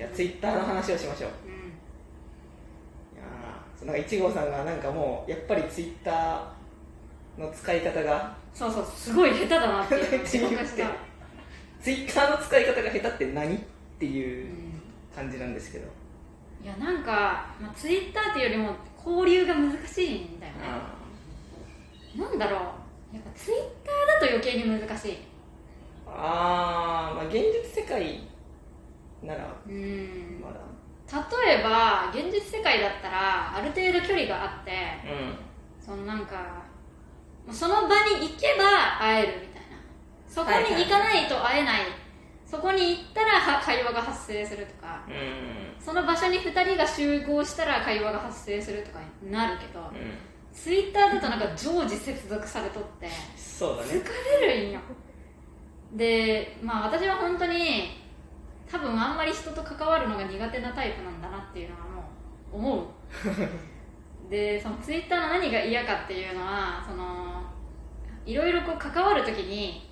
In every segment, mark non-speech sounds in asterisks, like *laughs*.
いやツイッターの話をしましょう。うん。いやーそうなんか1号さんがなんかもうやっぱりツイッターの使い方がそうそうすごい下手だなっていう。のを自覚した、ツイッターの使い方が下手って何？ってういうん感じなんですけど、いやなんか、まあ、ツイッターっていうよりも交流が難しいんだよね。あなんだろう。やっぱツイッターだと余計に難しい。ーあー、まあ、現実世界ならうん。まだ。例えば現実世界だったらある程度距離があってうそのなんかその場に行けば会えるみたいな。そこに行かないと会えない、そこに行ったらは会話が発生するとか。んうん。その場所に2人が集合したら会話が発生するとかになるけどうん。ツイッターだとなんか常時接続されとってそうだね。疲れるんよ。でまあ私は本当に多分あんまり人と関わるのが苦手なタイプなんだなっていうのはもう思う。*laughs* でそのツイッターの何が嫌かっていうのはそのいろいろこう関わるときに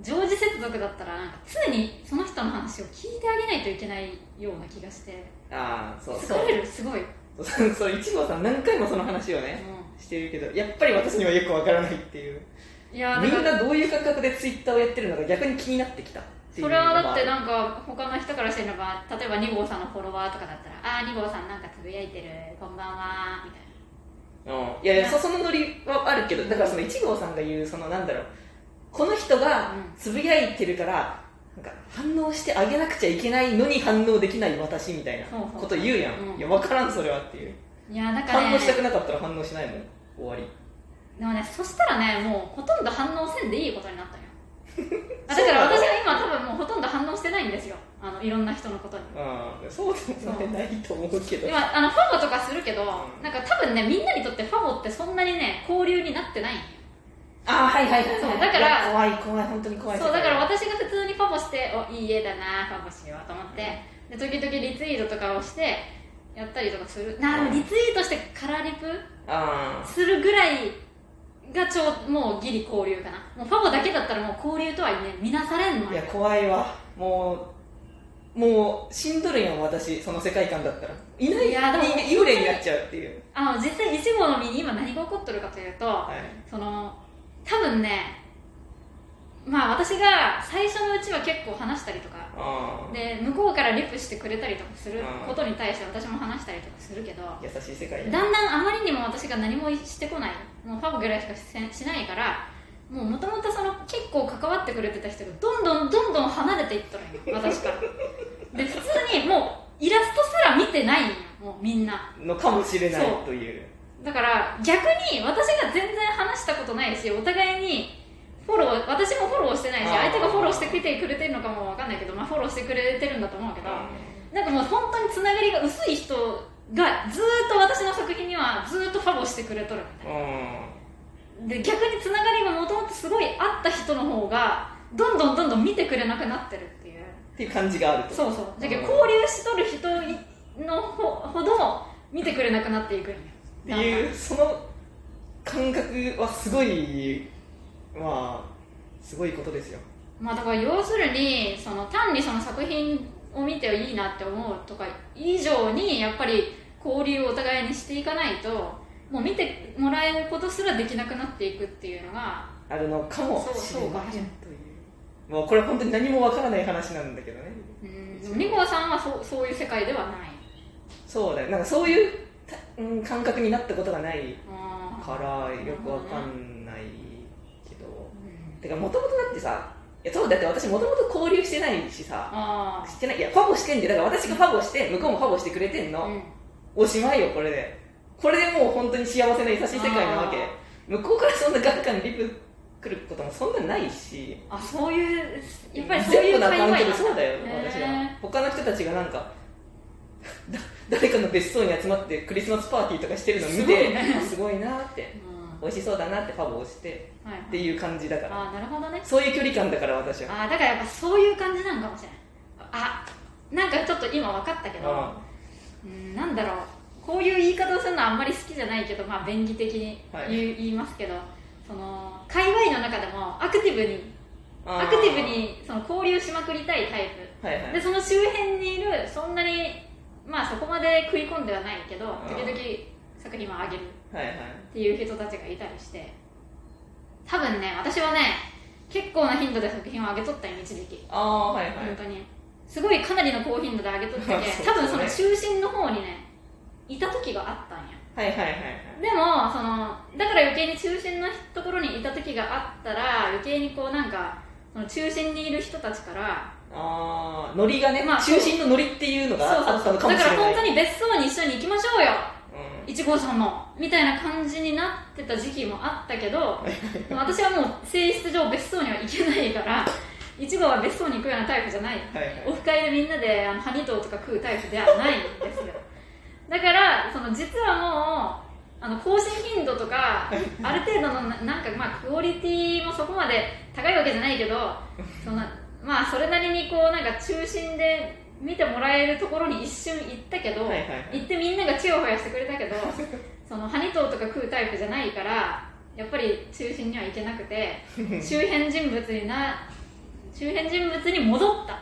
常時接続だったらなんか常にその人の話を聞いてあげないといけないような気がして。ああそう。そう疲れるすごい、うん、そう。そう。1号さん何回もその話をねしてるけどやっぱり私にはよくわからないっていう。いやみんなどういう感覚でツイッターをやってるのか逆に気になってきたそれはだってまあなんか他の人からしてれば例えば2号さんのフォロワーとかだったら「ああー2号さんなんかつぶやいてるこんばんは」みたいうん。いやいやそそのノリはあるけどだからその1号さんが言うそのなんだろうこの人がうん。つぶやいてるからなんか反応してあげなくちゃいけないのに反応できない私みたいなこと言うやん、うん。いや分からんそれはっていう。ないやだからね。反応したくなかったら反応しないもん。終わり。でもねそしたらねもうほとんど反応せんでいいことになったんよあだから私は今多分もうほとんど反応してないんですよ。あのいろんな人のことに。ああそうでもないと思うけど。今あのファボとかするけど、うん。なんか多分ねみんなにとってファボってそんなにね交流になってない。んよああはいはいはいはい。そうだから怖い怖い本当に怖いそうだから私が普通にファボしておいい絵だなファボしようと思って。で時々リツイートとかをしてやったりとかする。なうんリツイートしてカラリプあするぐらいがちょうもうギリ交流かな。もうファボだけだったらもう交流とはね見なされんの。いや怖いわ。もうもう死んどるやん私その世界観だったら。いないいやでも幽霊になっちゃうっていう。あの実際1号の身に今何が起こってるかというと、はい。その多分ねまあ私が最初のうちは結構話したりとかで向こうからリプしてくれたりとかすることに対して私も話したりとかするけど優しい世界やだんだんあまりにも私が何もしてこない。もうファボぐらいしかししないからもともとその結構関わってくれてた人がどんどんどんどん離れていっとるんよ。私から。で普通にもうイラストすら見てないもうみんな。のかもしれないという。だから逆に私が全然話したことないしお互いにフォロー私もフォローしてないし相手がフォローしてきてくれてるのかもわかんないけど、まあ、フォローしてくれてるんだと思うけどなんかもう本当につながりが薄い人がずーっと私の作品にはずーっとファボしてくれとるみたいな。うん。で逆につながりがもともとすごいあった人の方がどんどんどんどん見てくれなくなってるっていう。っていう感じがあると。そうそう。だけどうん交流しとる人のほほど見てくれなくなっていくっていうその感覚はすごいまあすごいことですよ。まあだから要するにその単にその作品を見ていいなって思うとか以上にやっぱり交流をお互いにしていかないともう見てもらえることすらできなくなっていくっていうのがあるのかもそうしれません。そうかもしれんとい。うもうこれ本当に何もわからない。話なんだけどねうん。でもニコさんはそうそういう世界ではない。そうだよ。なんかそういうた、うん、感覚になったことがないからよくわかんないてかもともとだってさいやそうだって私もともと交流してないしさあしてないいやファボしてんでだから私がファボして向こうもファボしてくれてんの、ーうん。おしまいよこれで。これでもう本当に幸せな優しい世界なわけ。向こうからそんなガンガンリプ来ることもそんなないし。あそういうやっぱりそういう全部のアカウント界隈でそうだよ私は。他の人たちがなんかだ *laughs* 誰かの別荘に集まってクリスマスパーティーとかしてるの見てすごいなって。うん美味しそうだなってファボをしてはいっていう感じだから。あーなるほどね。そういう距離感だから私は。あーだからやっぱそういう感じなのかもしれないあなんかちょっと今分かったけどあうんなんだろう。こういう言い方をするのはあんまり好きじゃないけど、まあ、便宜的に言,、はい。言いますけどその界隈の中でもアクティブにアクティブにその交流しまくりたいタイはいはい。プでその周辺にいるそんなにまあそこまで食い込んではないけど時々作品をあげるはいはい。っていう人たちがいたりして。多分ね私はね結構な頻度で作品をあげとったよ一時期。ああはいはい。本当に。すごいかなりの高頻度であげとっててね。多分その中心の方にねいた時があったんや。はいはいはいはい。でもそのだから余計に中心のところにいた時があったら余計にこうなんかその中心にいる人たちからああノリがね、まあ中心のノリっていうのがあったのかもしれない。だから本当に別荘に一緒に行きましょうよ。うん1号さんのみたいな感じになってた時期もあったけど私はもう性質上別荘には行けないから1号は別荘に行くようなタイプじゃない。はいはい。オフ会でみんなであのハニトーとか食うタイプではないんですよ。だからその実はもうあの更新頻度とかある程度のななんかまあクオリティもそこまで高いわけじゃないけどそのまあそれなりにこうなんか中心で見てもらえるところに一瞬行ったけど、はいはいはい。行ってみんながチヤホヤしてくれたけど *laughs* そのハニトーとか食うタイプじゃないからやっぱり中心には行けなくて *laughs* 周辺人物にな周辺人物に戻った。っ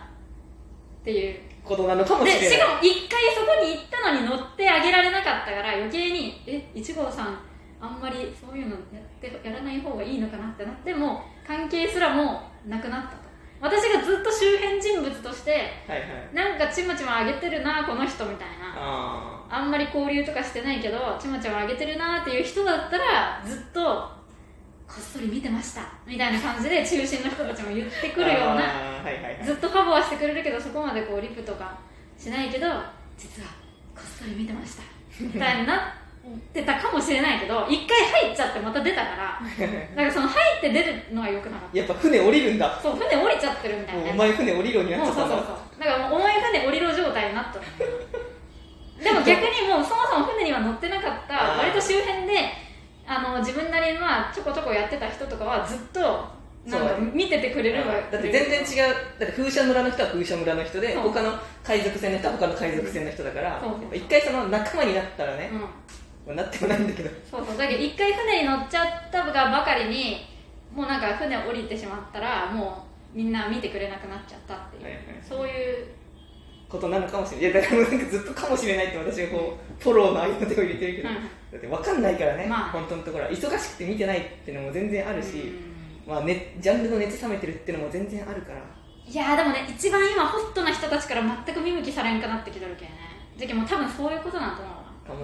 ていう。ことなのかもしれない。でしかも一回そこに行ったのに乗ってあげられなかったから余計にえ1号さんあんまりそういうのやってやらない方がいいのかなってなっても関係すらもなくなったと私がずっと周辺人物としてはいはい。なんかちまちまあげてるなこの人みたいな。ああんまり交流とかしてないけどちまちまあげてるなっていう人だったらずっとこっそり見てましたみたいな感じで中心の人たちも言ってーくるようなはいはいはい。ずっとファボはしてくれるけどそこまでこうリプとかしないけど実はこっそり見てましたみたいになってたかもしれないけど一回入っちゃってまた出たから *laughs* だからその入って出るのはよくなかっやっぱ船降りるんだ。たそう船降りちゃってるみたいな。お前船降りろになっもうそうそうちゃったんだ。そうだからもう重い船降りろ状態になったのでも逆にもうそもそも船には乗ってなかった割と周辺であの自分なりにまあちょこちょこやってた人とかはずっとなんかそう見ててくれるわだって全然違う。だって風車村の人は風車村の人でそう。他の海賊船の人は他の海賊船の人だから一回その仲間になったらねうん。まあなってもないんだけど。そうそう。だけど一回船に乗っちゃったがばかりにもうなんか船降りてしまったらもうみんな見てくれなくなっちゃったっていう、はいはい。そういうことなのかもしれない。いやだからなんかずっとかもしれないって私がこうフォローの合いの手を入れてるけど、うん。だって分かんないからね、まあ。本当のところは忙しくて見てないっていうのも全然あるし、うん。まあね、ジャンルの熱冷めてるっていうのも全然あるから。いやーでもね一番今ホットな人たちから全く見向きされんかなってきとるけんね。じゃけもう多分そういうことなんだと思う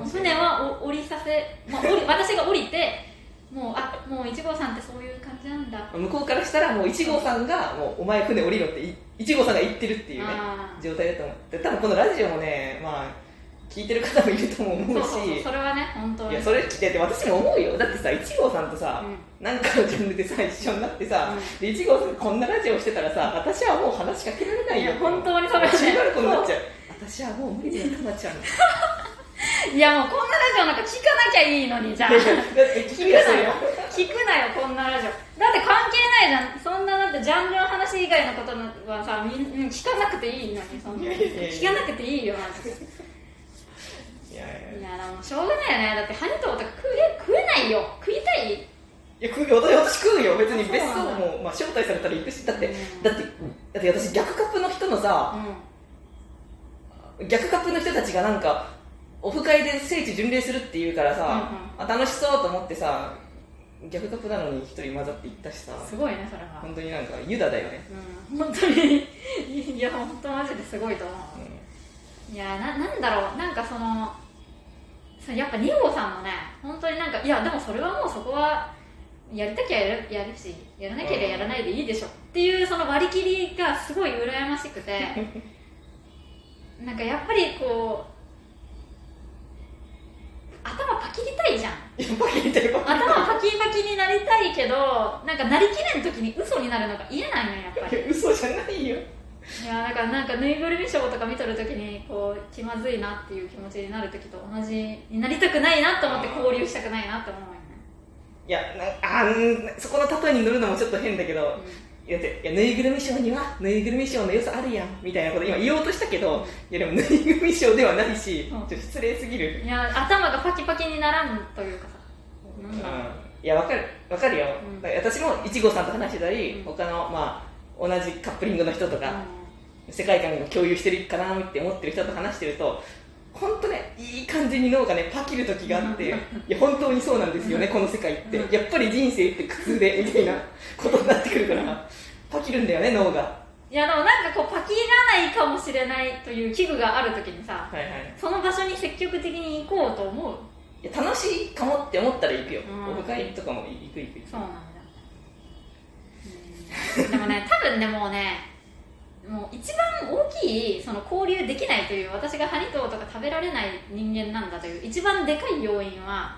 船はお降りさせ、まあ、降り *laughs* 私が降りてもうあもう1号さんってそういう感じなんだ。向こうからしたらもう1号さんがもうお前船降りろってい1号さんが言ってるっていうね状態だと思って多分このラジオもねまあ聞いてる方もいるとも思うし。それはね本当に。いやそれ聞いて私も思うよ。だってさ1号さんとさ、うなんかのジャンルでさ一緒になってさ、うん。で1号さんがこんなラジオしてたらさ私はもう話しかけられないよいや本当にそれはね。私になることになっちゃう。私はもう無理だよかなちゃん *laughs* いやもうこんなラジオなんか聞かなきゃいいのにじゃあ。聞 *laughs* 聞くなよ聞くなよこんなラジオ。だって関係ないじゃん。そんなだってジャンルの話以外のことはさみん聞かなくていいのにそんな。聞かなくていいよマジで。いやいやでもしょうがないよね。だってハニトーとか食え食えないよ。食いたい？いや食う私私食うよ。別に別荘も、まあ、招待されたら行くし。だって、うん。だってだって私逆カップの人のさう逆カップの人たちがなんかオフ会で聖地巡礼するっていうからさ、あ楽しそうと思ってさ逆カップなのに一人混ざって行ったしさんすごいねそれは。本当になんかユダだよね、うん。本当に。いや本当マジですごいと思う。ういやななんだろう。なんかそのそやっぱ2号さんもね本当になんかいやでもそれはもうそこはやりたきゃやるやるしやらなければやらないでいいでしょ。っていうその割り切りがすごい羨ましくて。*laughs* なんかやっぱりこう頭パキりたいじゃん。ん、やっぱり言いたいこと頭パキパキになりたいけどなんかなりきれん時に嘘になるのが嫌なんよやっぱり。嘘じゃないよ。いやだからなんかぬいぐるみショーとか見とるときにこう気まずいなっていう気持ちになるときと同じになりたくないなと思って交流したくないなって思うよね、いやなあーそこの例えに乗るのもちょっと変だけど、いやでいやぬいぐるみショーにはぬいぐるみショーの良さあるやんみたいなこと今言おうとしたけどいやでもぬいぐるみショーではないし、うん。ちょっと失礼すぎる、いや頭がパキパキにならんというかさ。なんいやわかる。わかるよ、う私もいちごさんと話してたり、うん。他のまあ同じカップリングの人とか、う世界観を共有してるかなって思ってる人と話してると本当ね感じに脳がねパキる時があって *laughs* いや本当にそうなんですよねこの世界って。うん。やっぱり人生って苦痛でみたいなことになってくるからパキるんだよね脳が。んいやでもなんかこうパキらないかもしれないという危惧がある時にさはいはい。その場所に積極的に行こうと思う。いや楽しいかもって思ったら行くよ、うん。オフ会とかも行く行く行く。そうなんだうん。でもね多分ねもうね一番大きいその交流できないという私がハニトウとか食べられない人間なんだという一番でかい要因は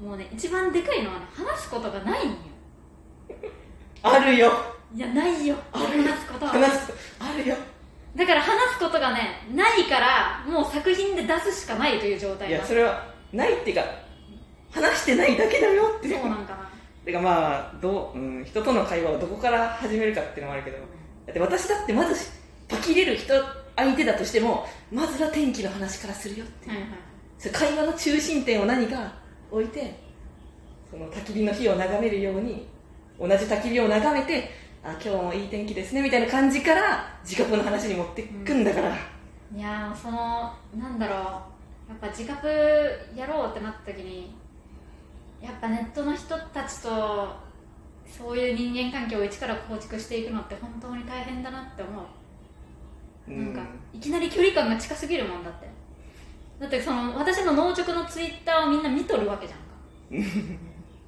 うんもうね一番でかいのはね話すことがないんよ。*laughs* あるよ。いやないよ。話すことは。話すあるよ。だから話すことがねないからもう作品で出すしかないという状態いだやそれはないっていうか話してないだけだよってそうなんかな。*laughs* てかまあどう、うん、人との会話をどこから始めるかっていうのもあるけどだって私だってまずパキれる人相手だとしてもまずは天気の話からするよっていう、はいはい。それ会話の中心点を何か置いてその焚き火の火を眺めるように同じ焚き火を眺めてあ今日もいい天気ですねみたいな感じから自覚の話に持ってくんだから、いやーそのなんだろう。やっぱ自覚やろうってなった時にやっぱネットの人たちとそういう人間関係を一から構築していくのって本当に大変だなって思う、うん。なんかいきなり距離感が近すぎるもんだって。だってその私の農直のツイッターをみんな見とるわけじゃんか。*laughs*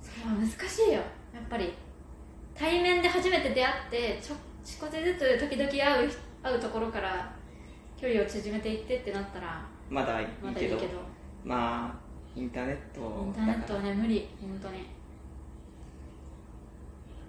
それは難しいよ。やっぱり対面で初めて出会ってちょ少しずつ時々会う会うところから距離を縮めていってってなったらまだいいけど。まだいいけど。まあインターネットインターネットはね無理本当に